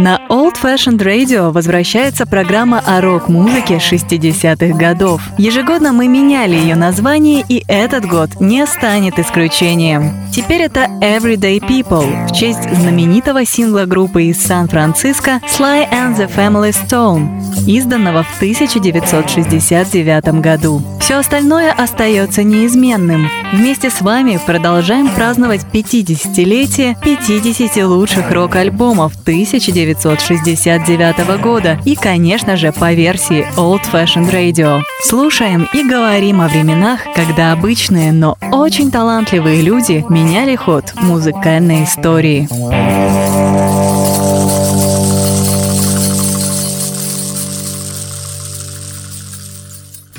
На Old Fashioned Radio возвращается программа о рок-музыке 60-х годов. Ежегодно мы меняли ее название, и этот год не станет исключением. Теперь это Everyday People в честь знаменитого сингла группы из Сан-Франциско Sly and the Family Stone, изданного в 1969 году. Все остальное остается неизменным. Вместе с вами продолжаем праздновать 50-летие 50 лучших рок-альбомов 1969 1969 года и, конечно же, по версии Old Fashioned Radio. Слушаем и говорим о временах, когда обычные, но очень талантливые люди меняли ход музыкальной истории.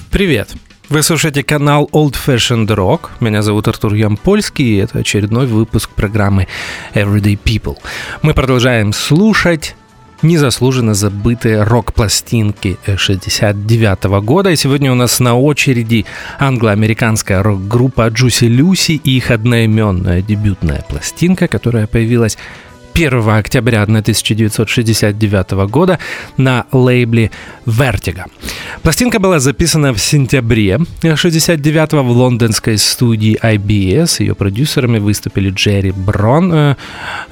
Привет! Вы слушаете канал Old Fashioned Rock. Меня зовут Артур Ямпольский, и это очередной выпуск программы Everyday People. Мы продолжаем слушать незаслуженно забытые рок-пластинки 69 года. И сегодня у нас на очереди англо-американская рок-группа Juicy Lucy и их одноименная дебютная пластинка, которая появилась 1 октября 1969 года на лейбле Vertigo. Пластинка была записана в сентябре 1969 в лондонской студии IBS. Ее продюсерами выступили Джерри Брон, э,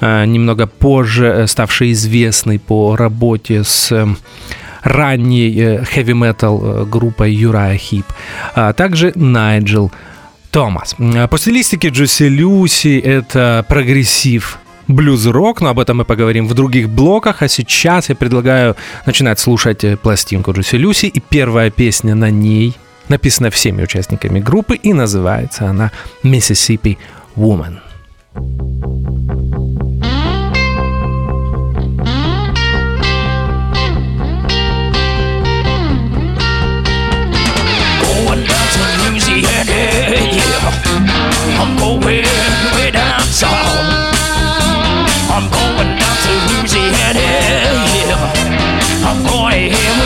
э, немного позже э, ставший известный по работе с ранней хэви-метал группой Uriah Heep, а также Найджел Томас. По стилистике Джуси Люси это прогрессив блюз-рок, но об этом мы поговорим в других блоках, а сейчас я предлагаю начинать слушать э, пластинку Джуси Люси, и первая песня на ней написана всеми участниками группы, и называется она «Mississippi Woman». I'm going way down south. I'm going down to Louisiana, yeah. I'm going to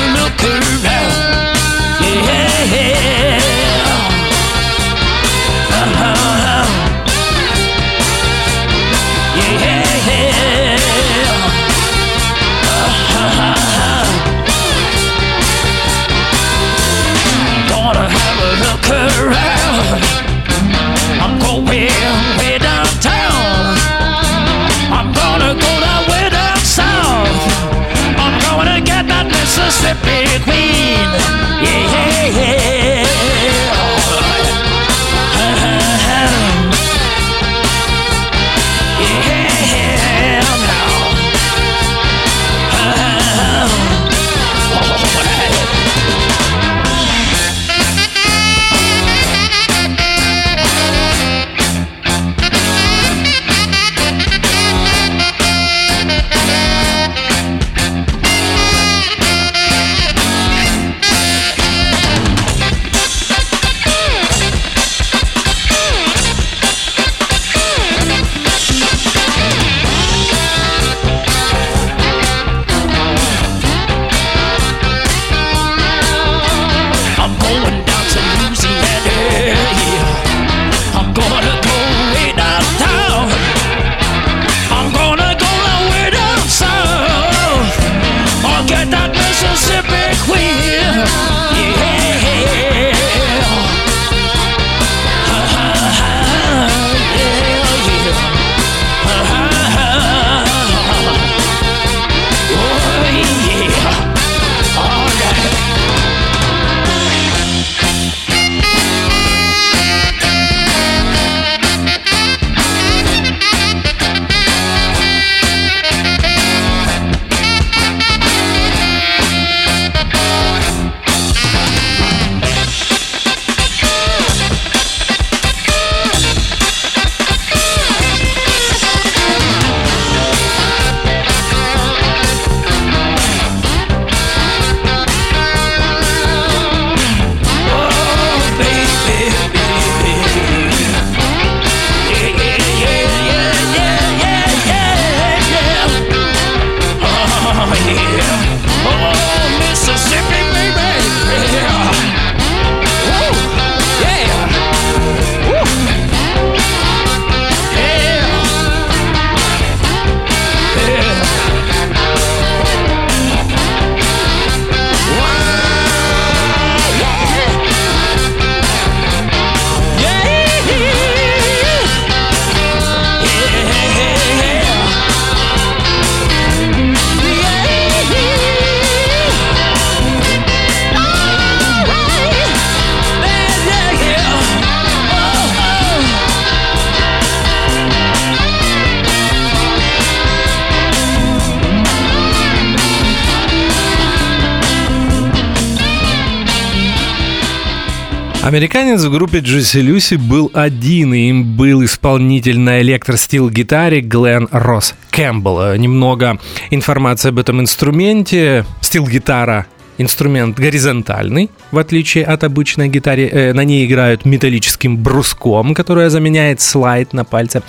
Американец в группе Джуси Люси был один, и им был исполнитель на электростил-гитаре Глен Росс Кэмпбелл. Немного информации об этом инструменте. Стил-гитара инструмент горизонтальный, в отличие от обычной гитары. Э, на ней играют металлическим бруском, которое заменяет слайд на пальце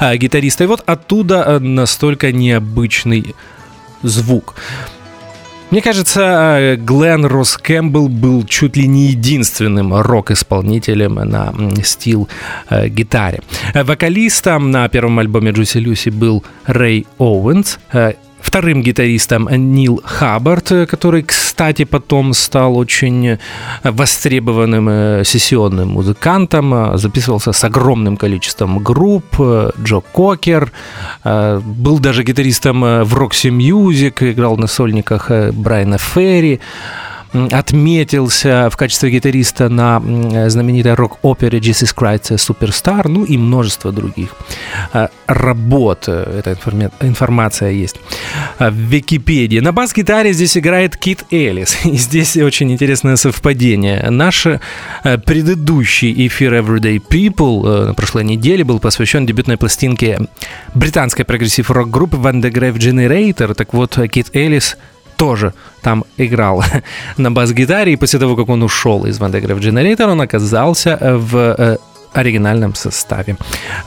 э, гитариста. И вот оттуда э, настолько необычный звук. Мне кажется, э, Глен Росс Кэмпбелл был чуть ли не единственным рок-исполнителем на стил-гитаре. Э, Вокалистом на первом альбоме Джуси Люси был Рэй Оуэнс. Вторым гитаристом Нил Хаббард, который, кстати, потом стал очень востребованным э, сессионным музыкантом, э, записывался с огромным количеством групп, э, Джо Кокер, был даже гитаристом в Roxy Music, играл на сольниках Брайана Ферри, отметился в качестве гитариста на знаменитой рок-опере Jesus Christ Superstar, ну и множество других э, работ. Эта информация есть э, в Википедии. На бас-гитаре здесь играет Кит Элис. И здесь очень интересное совпадение. Наш э, предыдущий эфир Everyday People на прошлой неделе был посвящен дебютной пластинке британской прогрессив-рок группы Van der Graaf Generator. Так вот, Кит Элис тоже там играл на бас-гитаре, и после того, как он ушел из Van der Graaf Generator, он оказался в э, оригинальном составе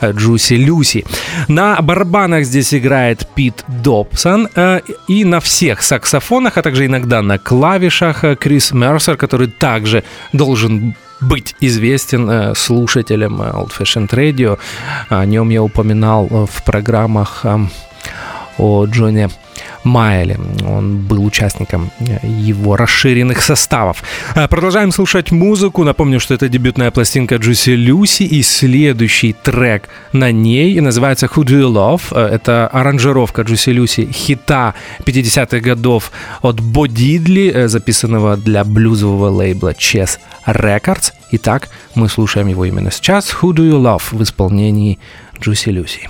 Джуси Люси. На барабанах здесь играет Пит Добсон э, и на всех саксофонах, а также иногда на клавишах э, Крис Мерсер, который также должен быть известен слушателям Old Fashioned Radio. О нем я упоминал в программах о Джоне Майле. Он был участником э, его расширенных составов. Э, продолжаем слушать музыку. Напомню, что это дебютная пластинка Джуси Люси, и следующий трек на ней называется Who Do You Love. Э, это аранжировка Джуси Люси хита 50-х годов от Бо Дидли, записанного для блюзового лейбла Chess Records. Итак, мы слушаем его именно сейчас. Who Do You Love в исполнении Джуси Люси.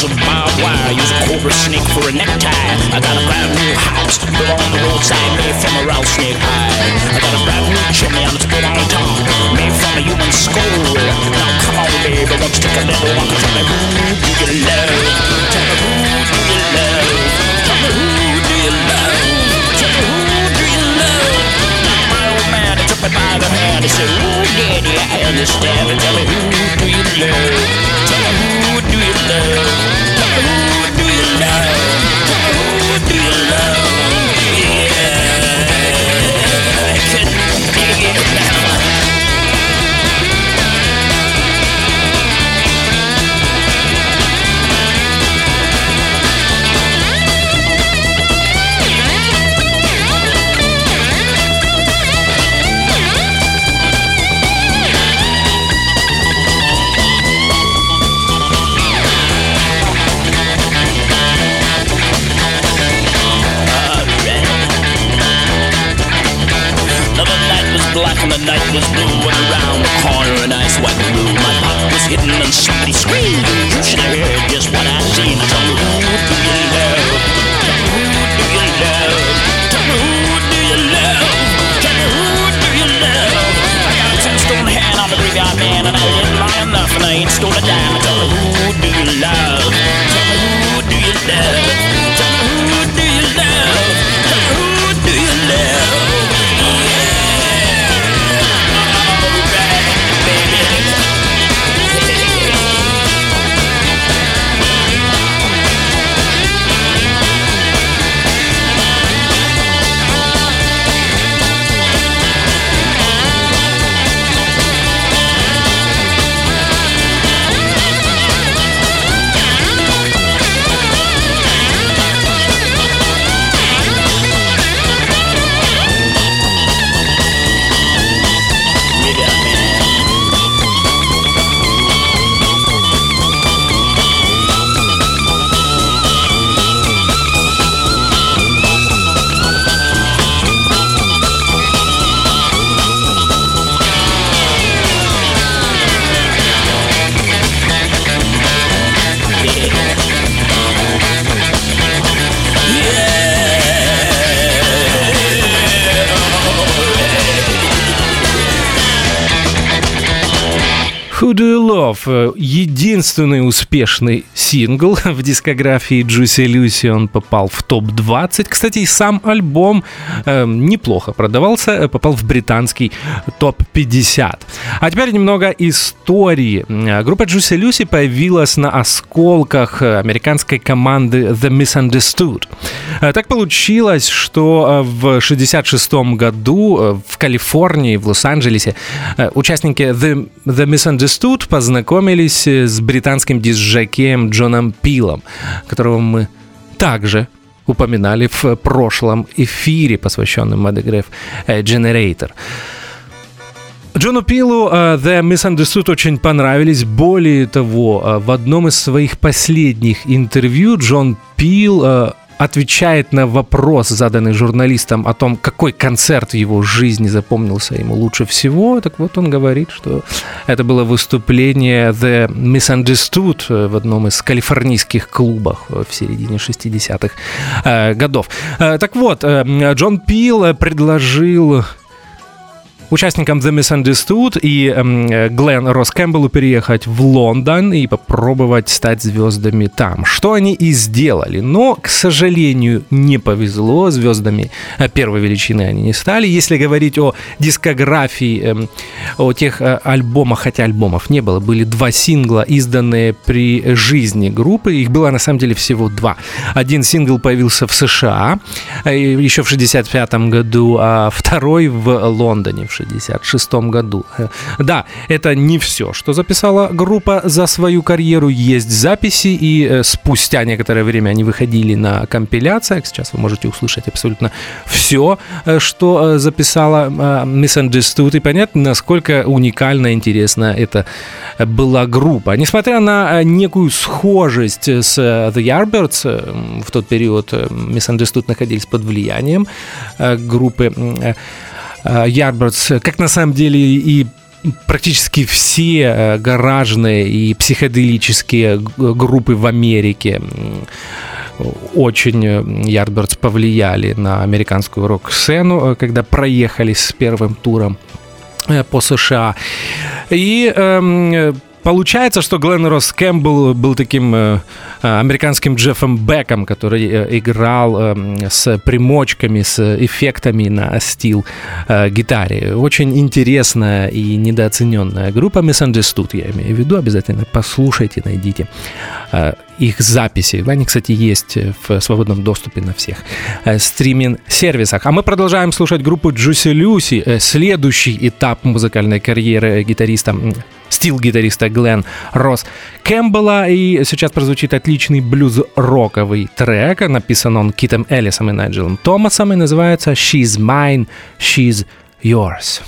Miles of barbed wire, use a cobra snake for a necktie. I got a brand new house built on the roadside, made from a rattlesnake hide. I got a brand new chimney on its put on top, made from a human skull. Now come on, baby, won't you take a little walk tell me who do you love? Tell me who do you love? Tell me who do you love? Tell me who do you love? Now my old man took me by the hand, he said, Ooh, daddy, I understand. Tell me who do you love? Tell me do you love? Who do you love? Hello. You Love? Единственный успешный сингл в дискографии Juicy Lucy. Он попал в топ-20. Кстати, и сам альбом э, неплохо продавался, попал в британский топ-50. А теперь немного истории. Группа Juicy Lucy появилась на осколках американской команды The Misunderstood. Так получилось, что в 66 году в Калифорнии, в Лос-Анджелесе, участники The, The Misunderstood познакомились с британским дисжакеем Джоном Пилом, которого мы также упоминали в прошлом эфире, посвященном Mad Generator. Джону Пилу uh, The Misunderstood очень понравились. Более того, в одном из своих последних интервью Джон Пил отвечает на вопрос, заданный журналистам о том, какой концерт в его жизни запомнился ему лучше всего, так вот он говорит, что это было выступление The Misunderstood в одном из калифорнийских клубов в середине 60-х э, годов. Э, так вот, э, Джон Пил предложил участникам The Misunderstood и эм, Глен Росс Кэмпбеллу переехать в Лондон и попробовать стать звездами там. Что они и сделали. Но, к сожалению, не повезло. Звездами э, первой величины они не стали. Если говорить о дискографии, эм, о тех э, альбомах, хотя альбомов не было, были два сингла, изданные при жизни группы. Их было на самом деле всего два. Один сингл появился в США э, еще в 65 году, а второй в Лондоне в 1966 году. Э, да, это не все, что записала группа за свою карьеру. Есть записи, и э, спустя некоторое время они выходили на компиляциях. Сейчас вы можете услышать абсолютно все, э, что записала Misunderstood, и понять, насколько уникально и интересна это была группа. Несмотря на некую схожесть с The Yardbirds, в тот период Misunderstood находились под влиянием группы Ярбердс, как на самом деле и практически все э, гаражные и психоделические группы в Америке очень Ярбердс повлияли на американскую рок-сцену, э, когда проехали с первым туром э, по США. И э, Получается, что Глен Росс Кэмпбелл был таким э, э, американским Джеффом Беком, который э, играл с примочками, с эффектами на стил гитаре. Очень интересная и недооцененная группа Misunderstood, я имею в виду. Обязательно послушайте, найдите их записи. Они, кстати, есть в свободном доступе на всех э, стриминг-сервисах. А мы продолжаем слушать группу Juicy Lucy. Э, следующий этап музыкальной карьеры гитариста стил-гитариста Глен Росс Кэмпбелла. И сейчас прозвучит отличный блюз-роковый трек. Написан он Китом Эллисом и Найджелом Томасом и называется «She's mine, she's yours».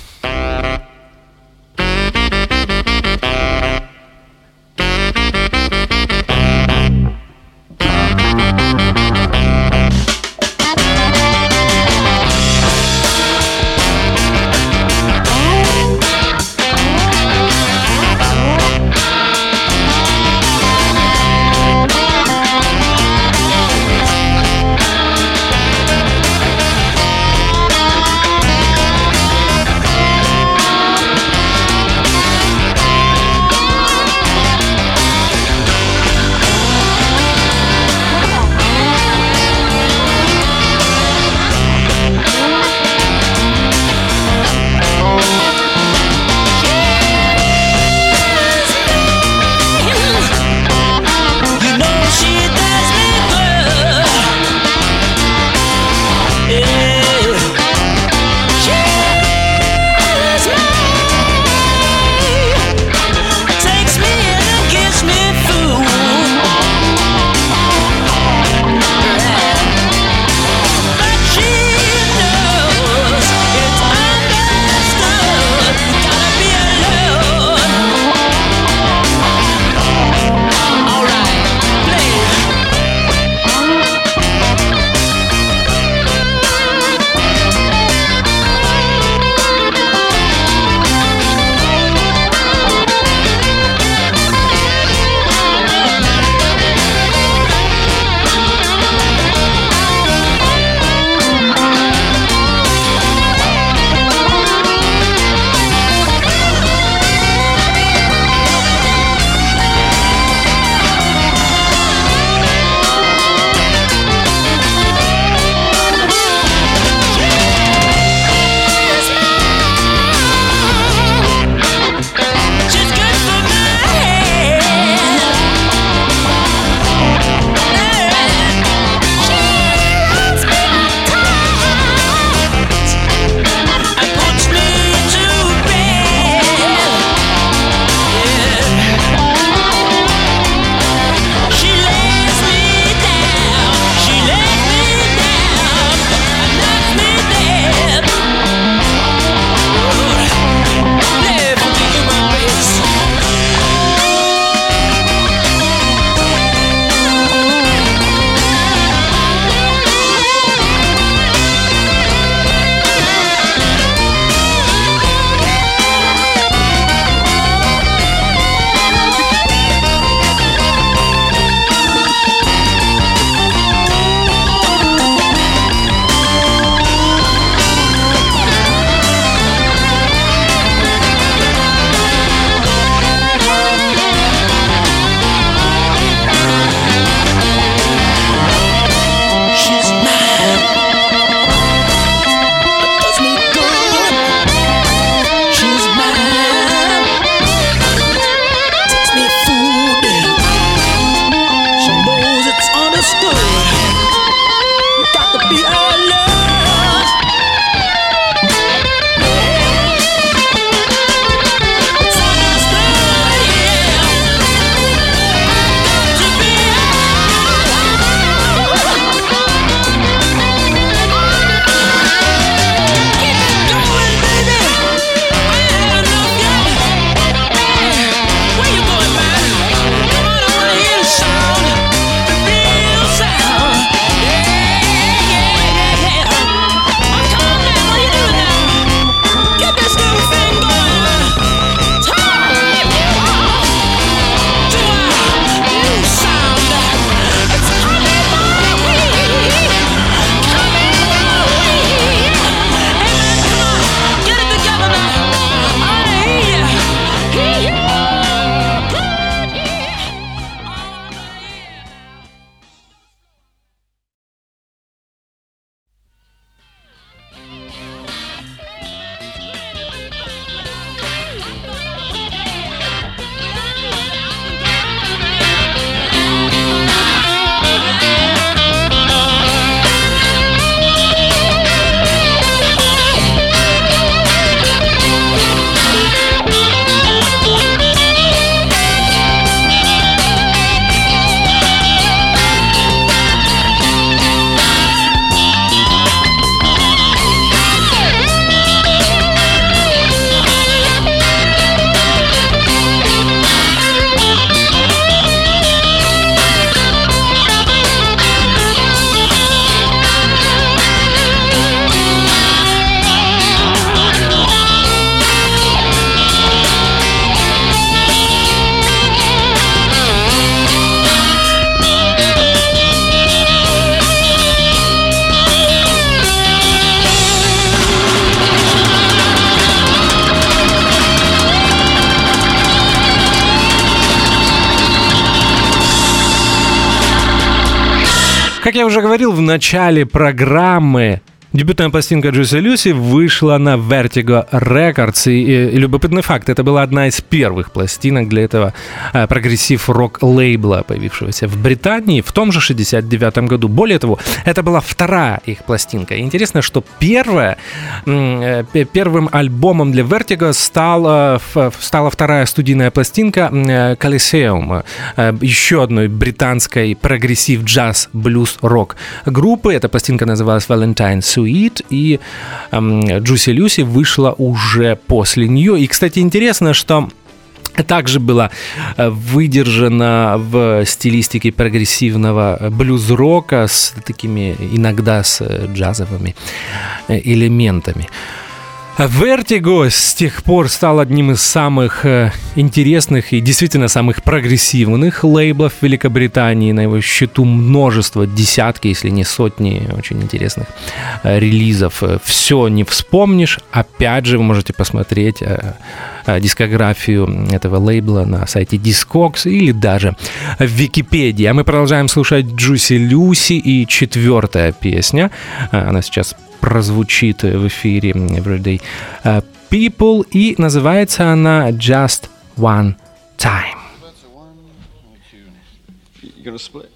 Как я уже говорил в начале программы, Дебютная пластинка Джуси Люси вышла на Vertigo Records. И, и, любопытный факт, это была одна из первых пластинок для этого э, прогрессив-рок лейбла, появившегося в Британии в том же 69 году. Более того, это была вторая их пластинка. интересно, что первая, э, первым альбомом для Vertigo стала, стала вторая студийная пластинка э, Colosseum, э, еще одной британской прогрессив-джаз-блюз-рок группы. Эта пластинка называлась Valentine Suite Sweet, и Джуси эм, Люси вышла уже после нее. И, кстати, интересно, что также была э, выдержана в стилистике прогрессивного блюз-рока с такими иногда с джазовыми э, элементами. Vertigo с тех пор стал одним из самых э, интересных и действительно самых прогрессивных лейблов Великобритании. На его счету множество, десятки, если не сотни очень интересных э, релизов. Все не вспомнишь. Опять же, вы можете посмотреть э, дискографию этого лейбла на сайте Discogs или даже в Википедии. А мы продолжаем слушать Джуси Люси и четвертая песня. Она сейчас прозвучит в эфире Everyday People, и называется она Just One Time. You gonna split?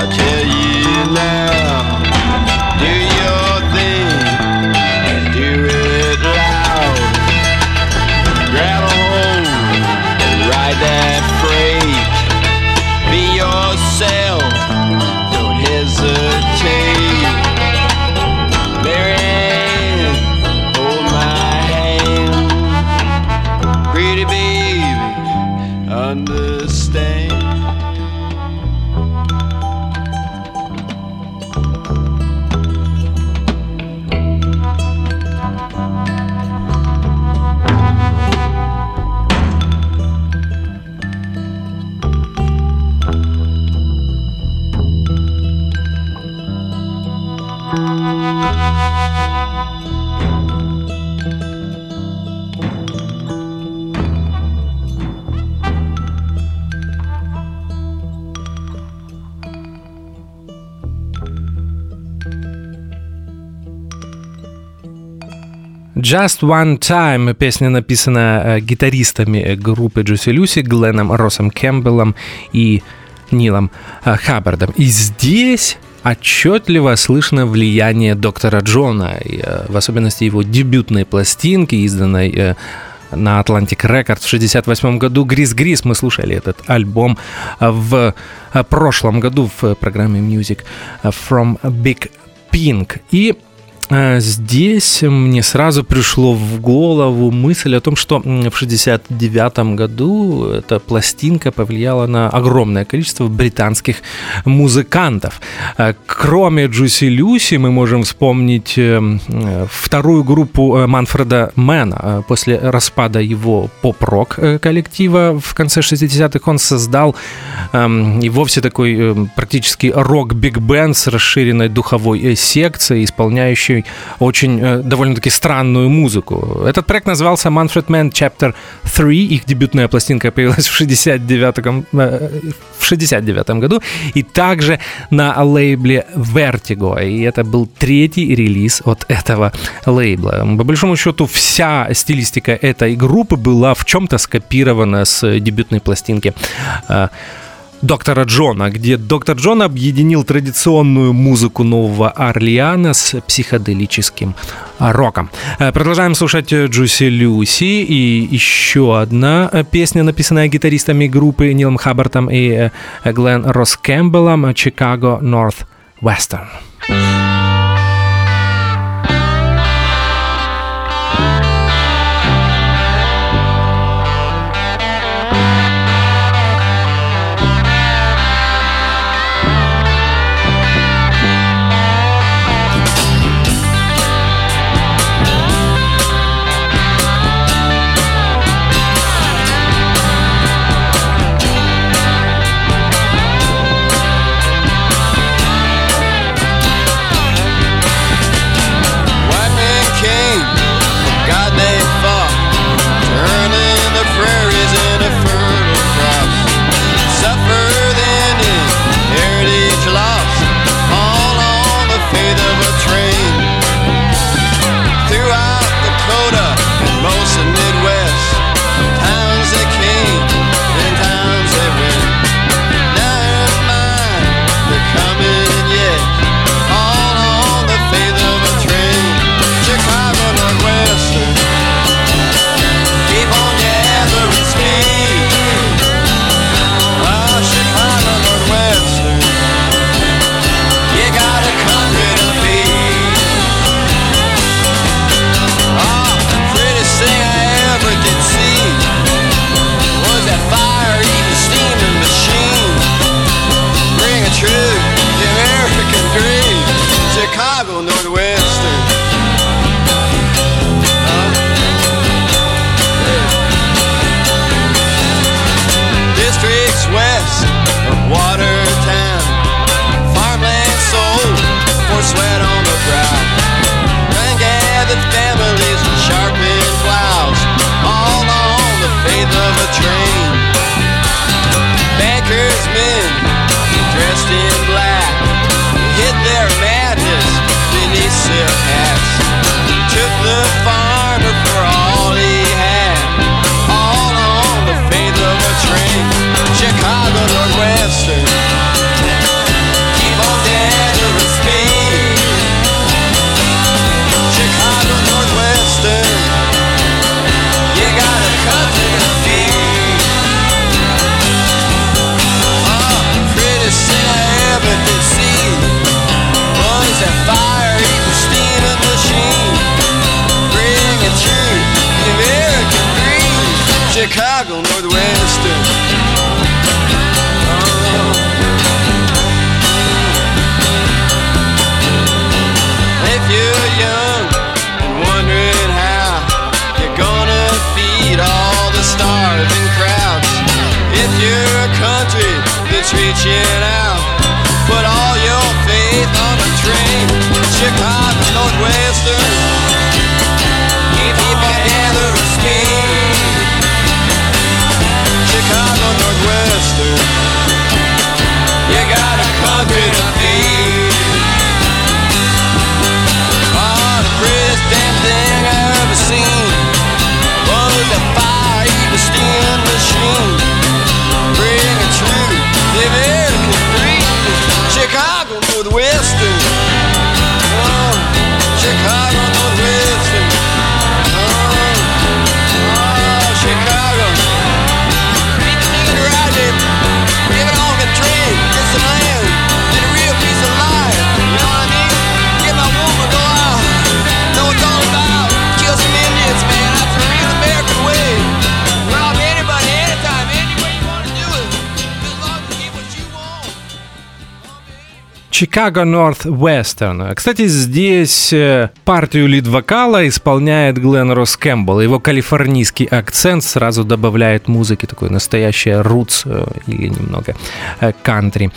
Aceile Just One Time. Песня написана э, гитаристами группы Джуси Люси, Гленном Россом Кэмпбеллом и Нилом э, Хаббардом. И здесь отчетливо слышно влияние доктора Джона, э, в особенности его дебютной пластинки, изданной на Atlantic Records в 1968 году. Грис Грис, мы слушали этот альбом в прошлом году в программе Music from Big Pink. И здесь мне сразу пришло в голову мысль о том, что в 69 году эта пластинка повлияла на огромное количество британских музыкантов. А, кроме Джуси Люси мы можем вспомнить э, вторую группу э, Манфреда Мэна. После распада его поп-рок э, коллектива в конце 60-х он создал эм, и вовсе такой практически рок-биг-бенд с расширенной духовой секцией, исполняющей очень э, довольно-таки странную музыку. Этот проект назывался Manfred Man Chapter 3. Их дебютная пластинка появилась в 69, э, в 69 году. И также на лейбле Vertigo. И это был третий релиз от этого лейбла. По большому счету, вся стилистика этой группы была в чем-то скопирована с дебютной пластинки э, доктора Джона, где доктор Джон объединил традиционную музыку Нового Орлеана с психоделическим роком. Э, продолжаем слушать Джуси Люси и еще одна песня, написанная гитаристами группы Нилом Хаббартом и э, Глен Росс Кэмпбеллом «Chicago North Western». Chicago Northwestern. Кстати, здесь э, партию лид-вокала исполняет Глен Росс Кэмпбелл. Его калифорнийский акцент сразу добавляет музыки такой настоящее рутс э, или немного э, кантри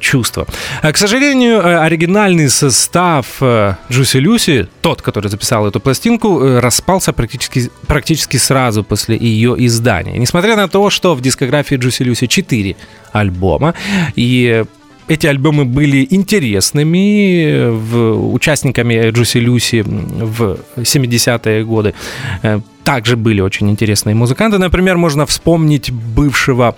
чувство. К сожалению, оригинальный состав Джуси Люси, тот, который записал эту пластинку, распался практически, практически сразу после ее издания. Несмотря на то, что в дискографии Джуси Люси 4 альбома, и эти альбомы были интересными, в, участниками Джуси Люси в 70-е годы э, также были очень интересные музыканты. Например, можно вспомнить бывшего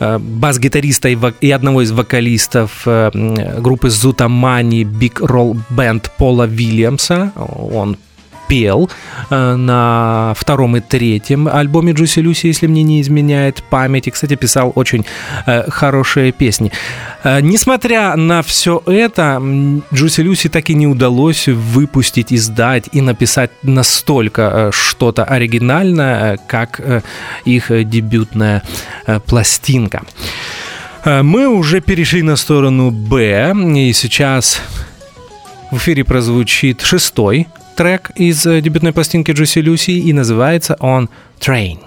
э, бас-гитариста и, и одного из вокалистов э, группы Зутамани Big Roll Band Пола Вильямса. Он пел э, на втором и третьем альбоме Джуси Люси, если мне не изменяет память. И, кстати, писал очень э, хорошие песни. Э, несмотря на все это, Джуси Люси так и не удалось выпустить, издать и написать настолько что-то оригинальное, как их дебютная пластинка. Мы уже перешли на сторону Б, и сейчас в эфире прозвучит шестой трек из э, дебютной пластинки Джуси Люси, и называется он «Train».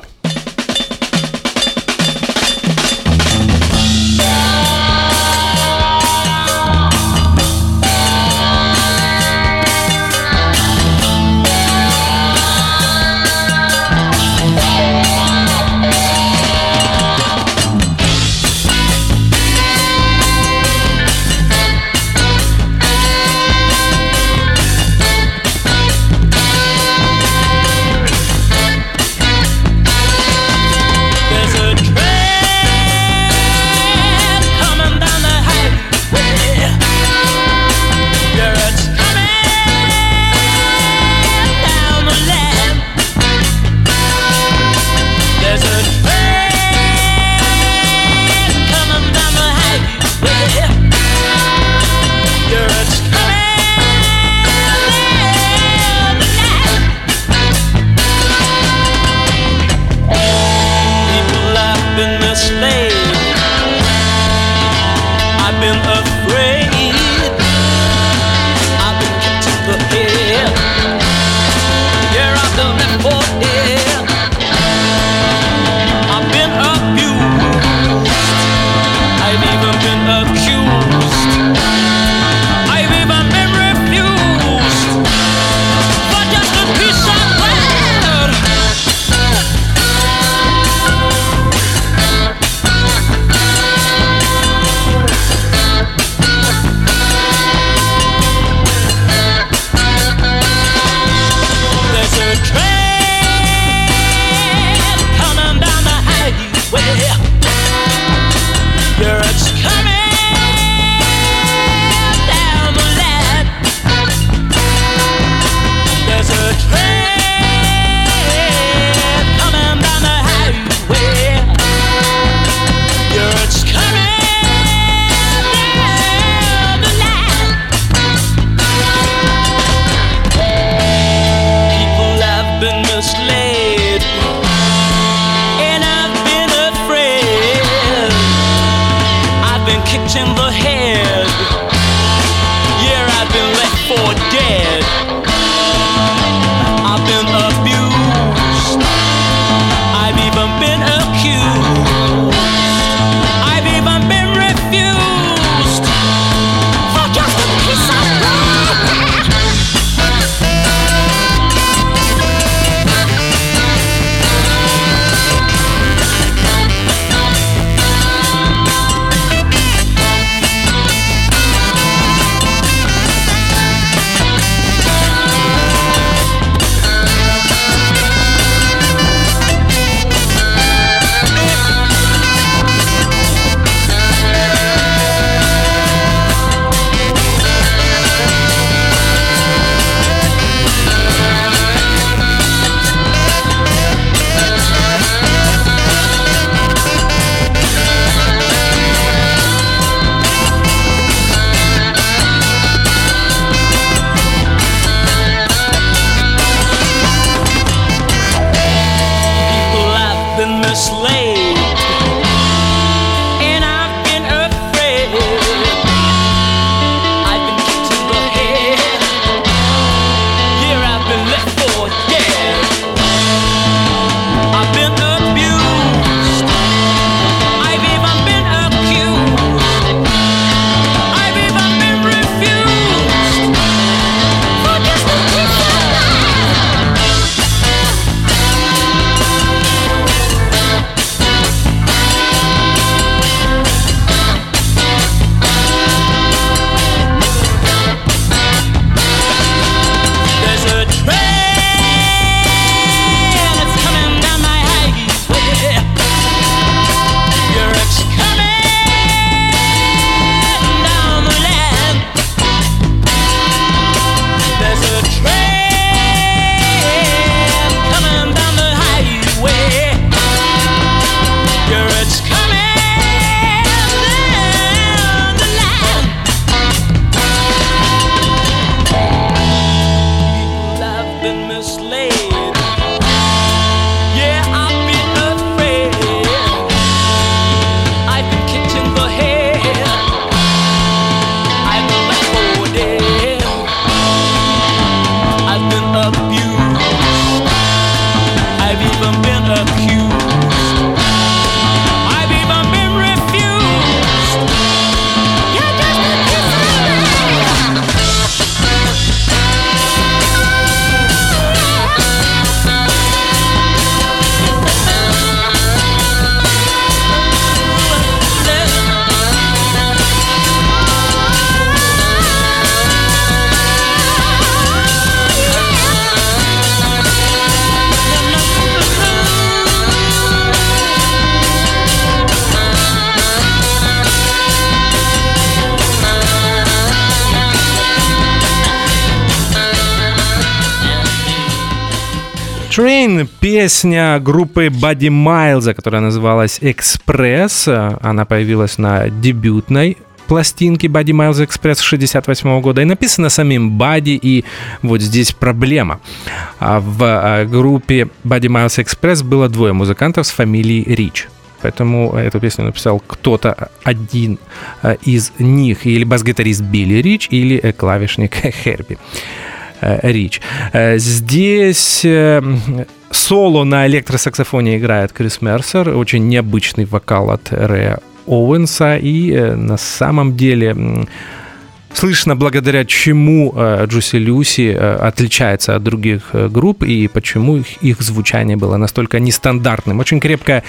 Песня группы Buddy Miles, которая называлась «Экспресс». Она появилась на дебютной пластинки Buddy Miles Express 68 года и написана самим Бадди, и вот здесь проблема. А в а, группе Buddy Miles Express было двое музыкантов с фамилией Рич. Поэтому эту песню написал кто-то один а, из них, или бас-гитарист Билли Рич, или клавишник Херби. Э, Рич. Э, здесь э, соло на электросаксофоне играет Крис Мерсер, очень необычный вокал от Рэя Оуэнса, и на самом деле слышно, благодаря чему Джуси Люси отличается от других групп и почему их, их звучание было настолько нестандартным. Очень крепкая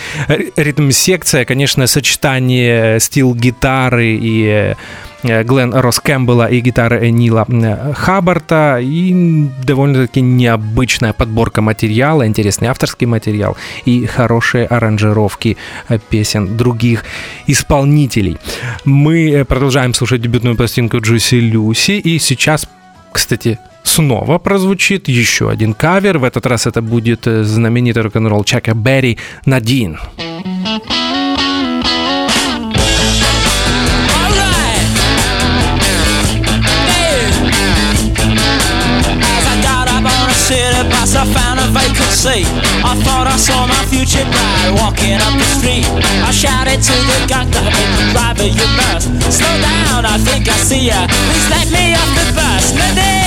ритм-секция, конечно, сочетание стил гитары и Глен Росс Кэмпбелла и гитары Нила э, Хаббарта. И довольно-таки необычная подборка материала, интересный авторский материал и хорошие аранжировки э, песен других исполнителей. Мы продолжаем слушать дебютную пластинку Джуси Люси. И сейчас, кстати, снова прозвучит еще один кавер. В этот раз это будет знаменитый рок-н-ролл Чака Берри «Надин». Надин. I found a vacancy. I thought I saw my future bride walking up the street. I shouted to the and the driver, you must slow down. I think I see ya. Please let me off the bus. Nadine!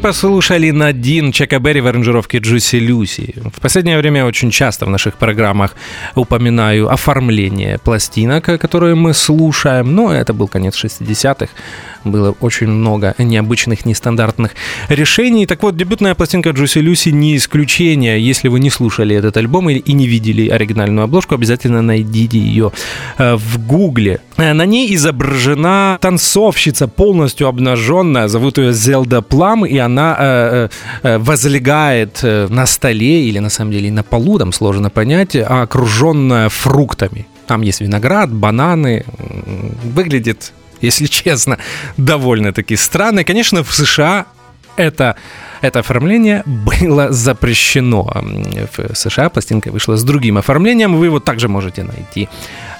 Мы послушали Надин Чака Берри в аранжировке Джуси Люси. В последнее время очень часто в наших программах упоминаю оформление пластинок, которые мы слушаем. Но это был конец 60-х. Было очень много необычных, нестандартных решений. Так вот, дебютная пластинка Джуси Люси не исключение. Если вы не слушали этот альбом и не видели оригинальную обложку, обязательно найдите ее э, в Гугле. Э, на ней изображена танцовщица, полностью обнаженная. Зовут ее Зелда Плам, и она э, э, возлегает на столе или на самом деле на полу, там сложно понять, окруженная фруктами. Там есть виноград, бананы. Выглядит если честно, довольно-таки странно. Конечно, в США это, это оформление было запрещено. В США пластинка вышла с другим оформлением. Вы его также можете найти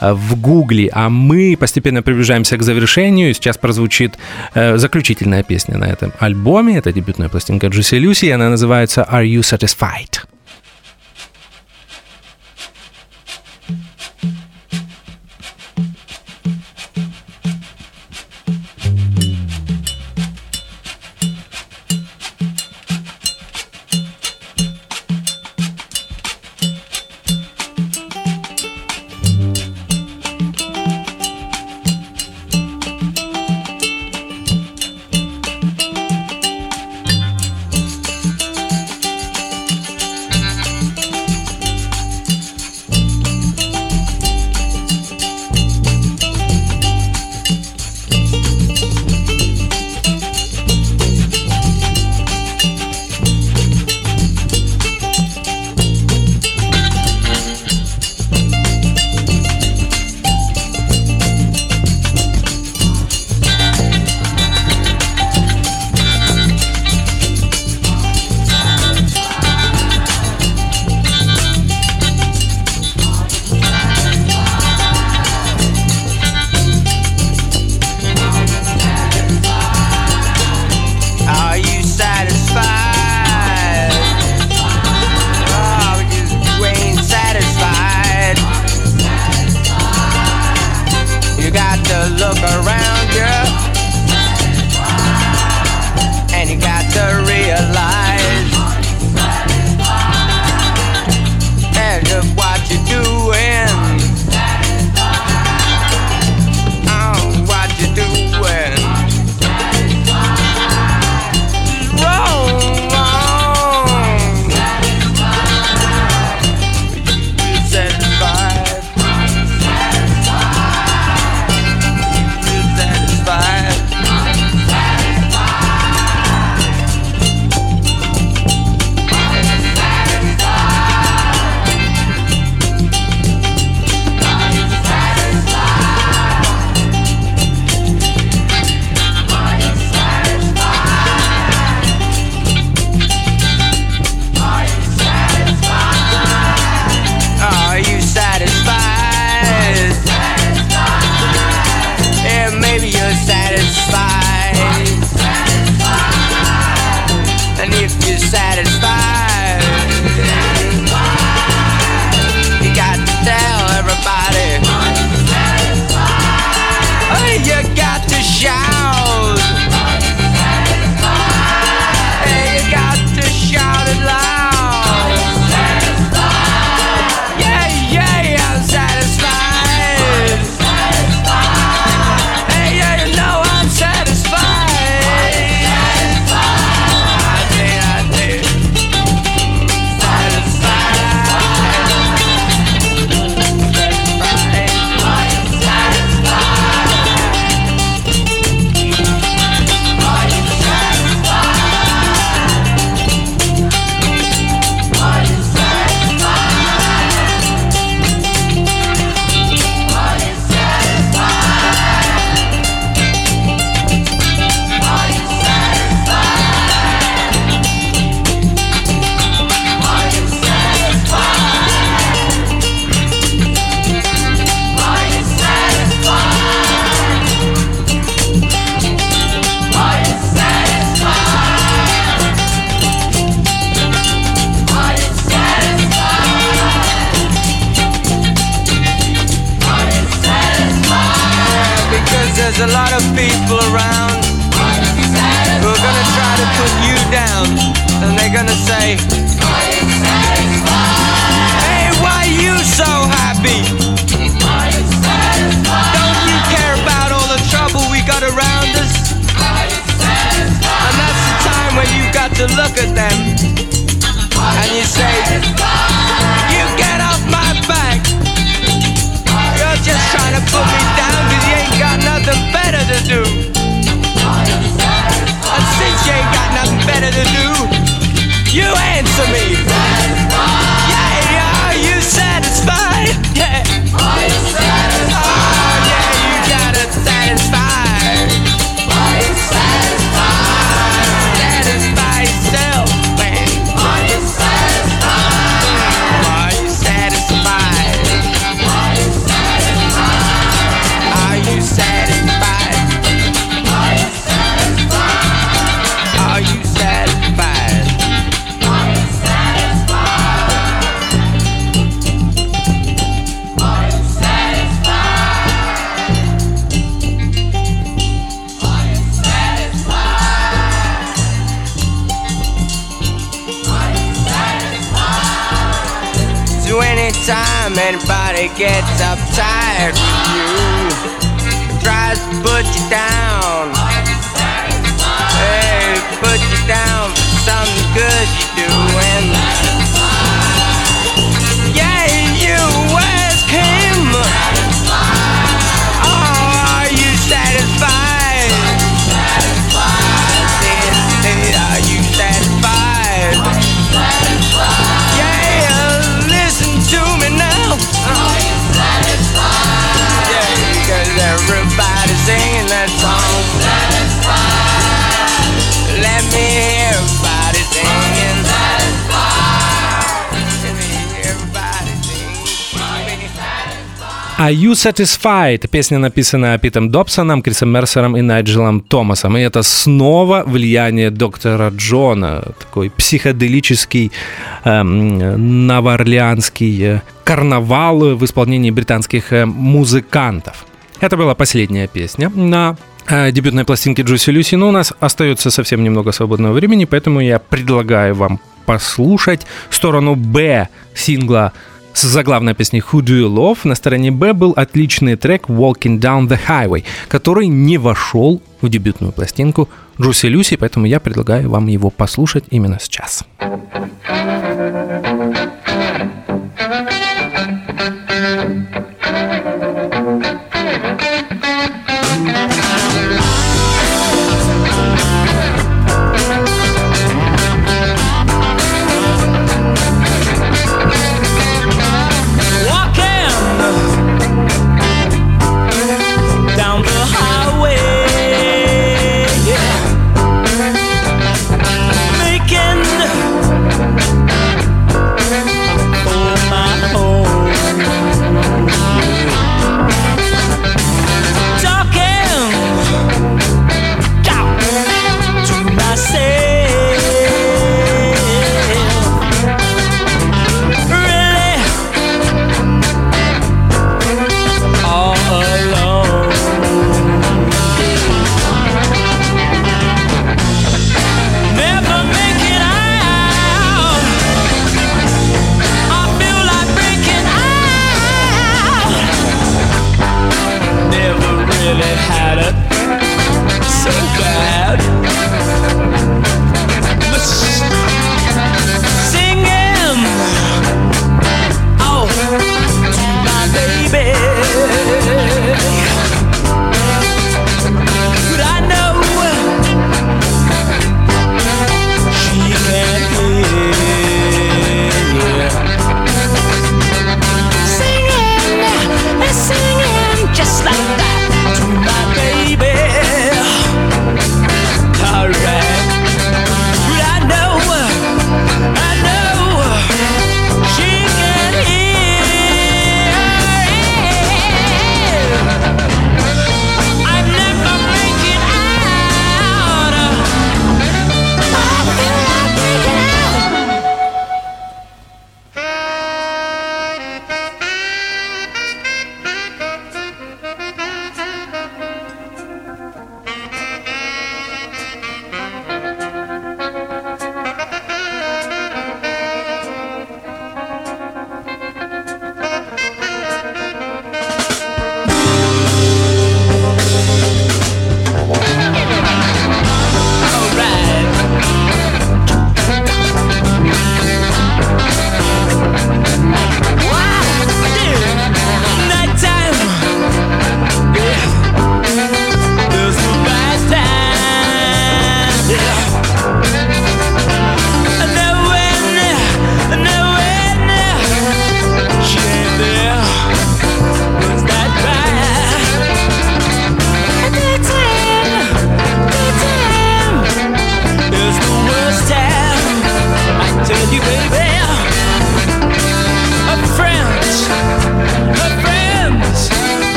э, в Гугле. А мы постепенно приближаемся к завершению. Сейчас прозвучит э, заключительная песня на этом альбоме. Это дебютная пластинка Джуси Люси. Она называется «Are You Satisfied?» Down, and they're gonna say, Hey, why you so happy? Don't you care about all the trouble we got around us? And that's the time when you got to look at them and you say, to do, you answer me. Anybody gets uptight with you, tries to put you down, hey, put you down for something good you're doing. Are You Satisfied? Песня, написанная Питом Добсоном, Крисом Мерсером и Найджелом Томасом. И это снова влияние доктора Джона. Такой психоделический эм, новоорлеанский э, карнавал в исполнении британских э, музыкантов. Это была последняя песня на э, дебютной пластинке Джуси Люси, но у нас остается совсем немного свободного времени, поэтому я предлагаю вам послушать сторону Б сингла с заглавной песней Who Do You Love на стороне Б был отличный трек Walking Down the Highway, который не вошел в дебютную пластинку Джуси Люси, поэтому я предлагаю вам его послушать именно сейчас. Walking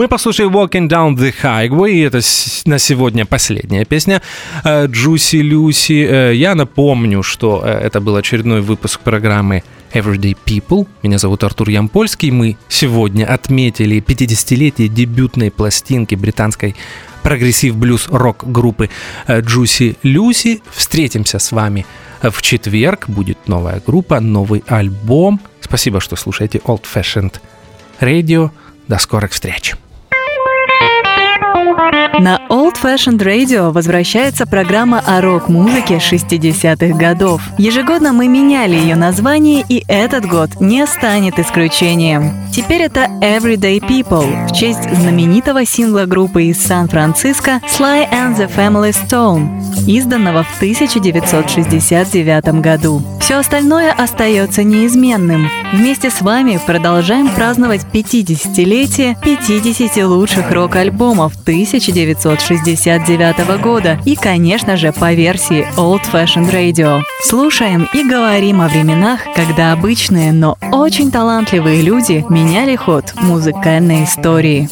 Мы послушаем Walking Down the Highway, и это на сегодня последняя песня Джуси Люси. Я напомню, что э, это был очередной выпуск программы Everyday People. Меня зовут Артур Ямпольский. Мы сегодня отметили 50-летие дебютной пластинки британской прогрессив-блюз рок-группы Джуси Люси. Встретимся с вами в четверг. Будет новая группа, новый альбом. Спасибо, что слушаете Old Fashioned Radio. До скорых встреч! На Old Fashioned Radio возвращается программа о рок-музыке 60-х годов. Ежегодно мы меняли ее название, и этот год не станет исключением. Теперь это Everyday People в честь знаменитого сингла группы из Сан-Франциско Sly and the Family Stone, изданного в 1969 году. Все остальное остается неизменным. Вместе с вами продолжаем праздновать 50-летие 50 лучших рок-альбомов 1969 года и, конечно же, по версии Old Fashioned Radio. Слушаем и говорим о временах, когда обычные, но очень талантливые люди меняли ход музыкальной истории.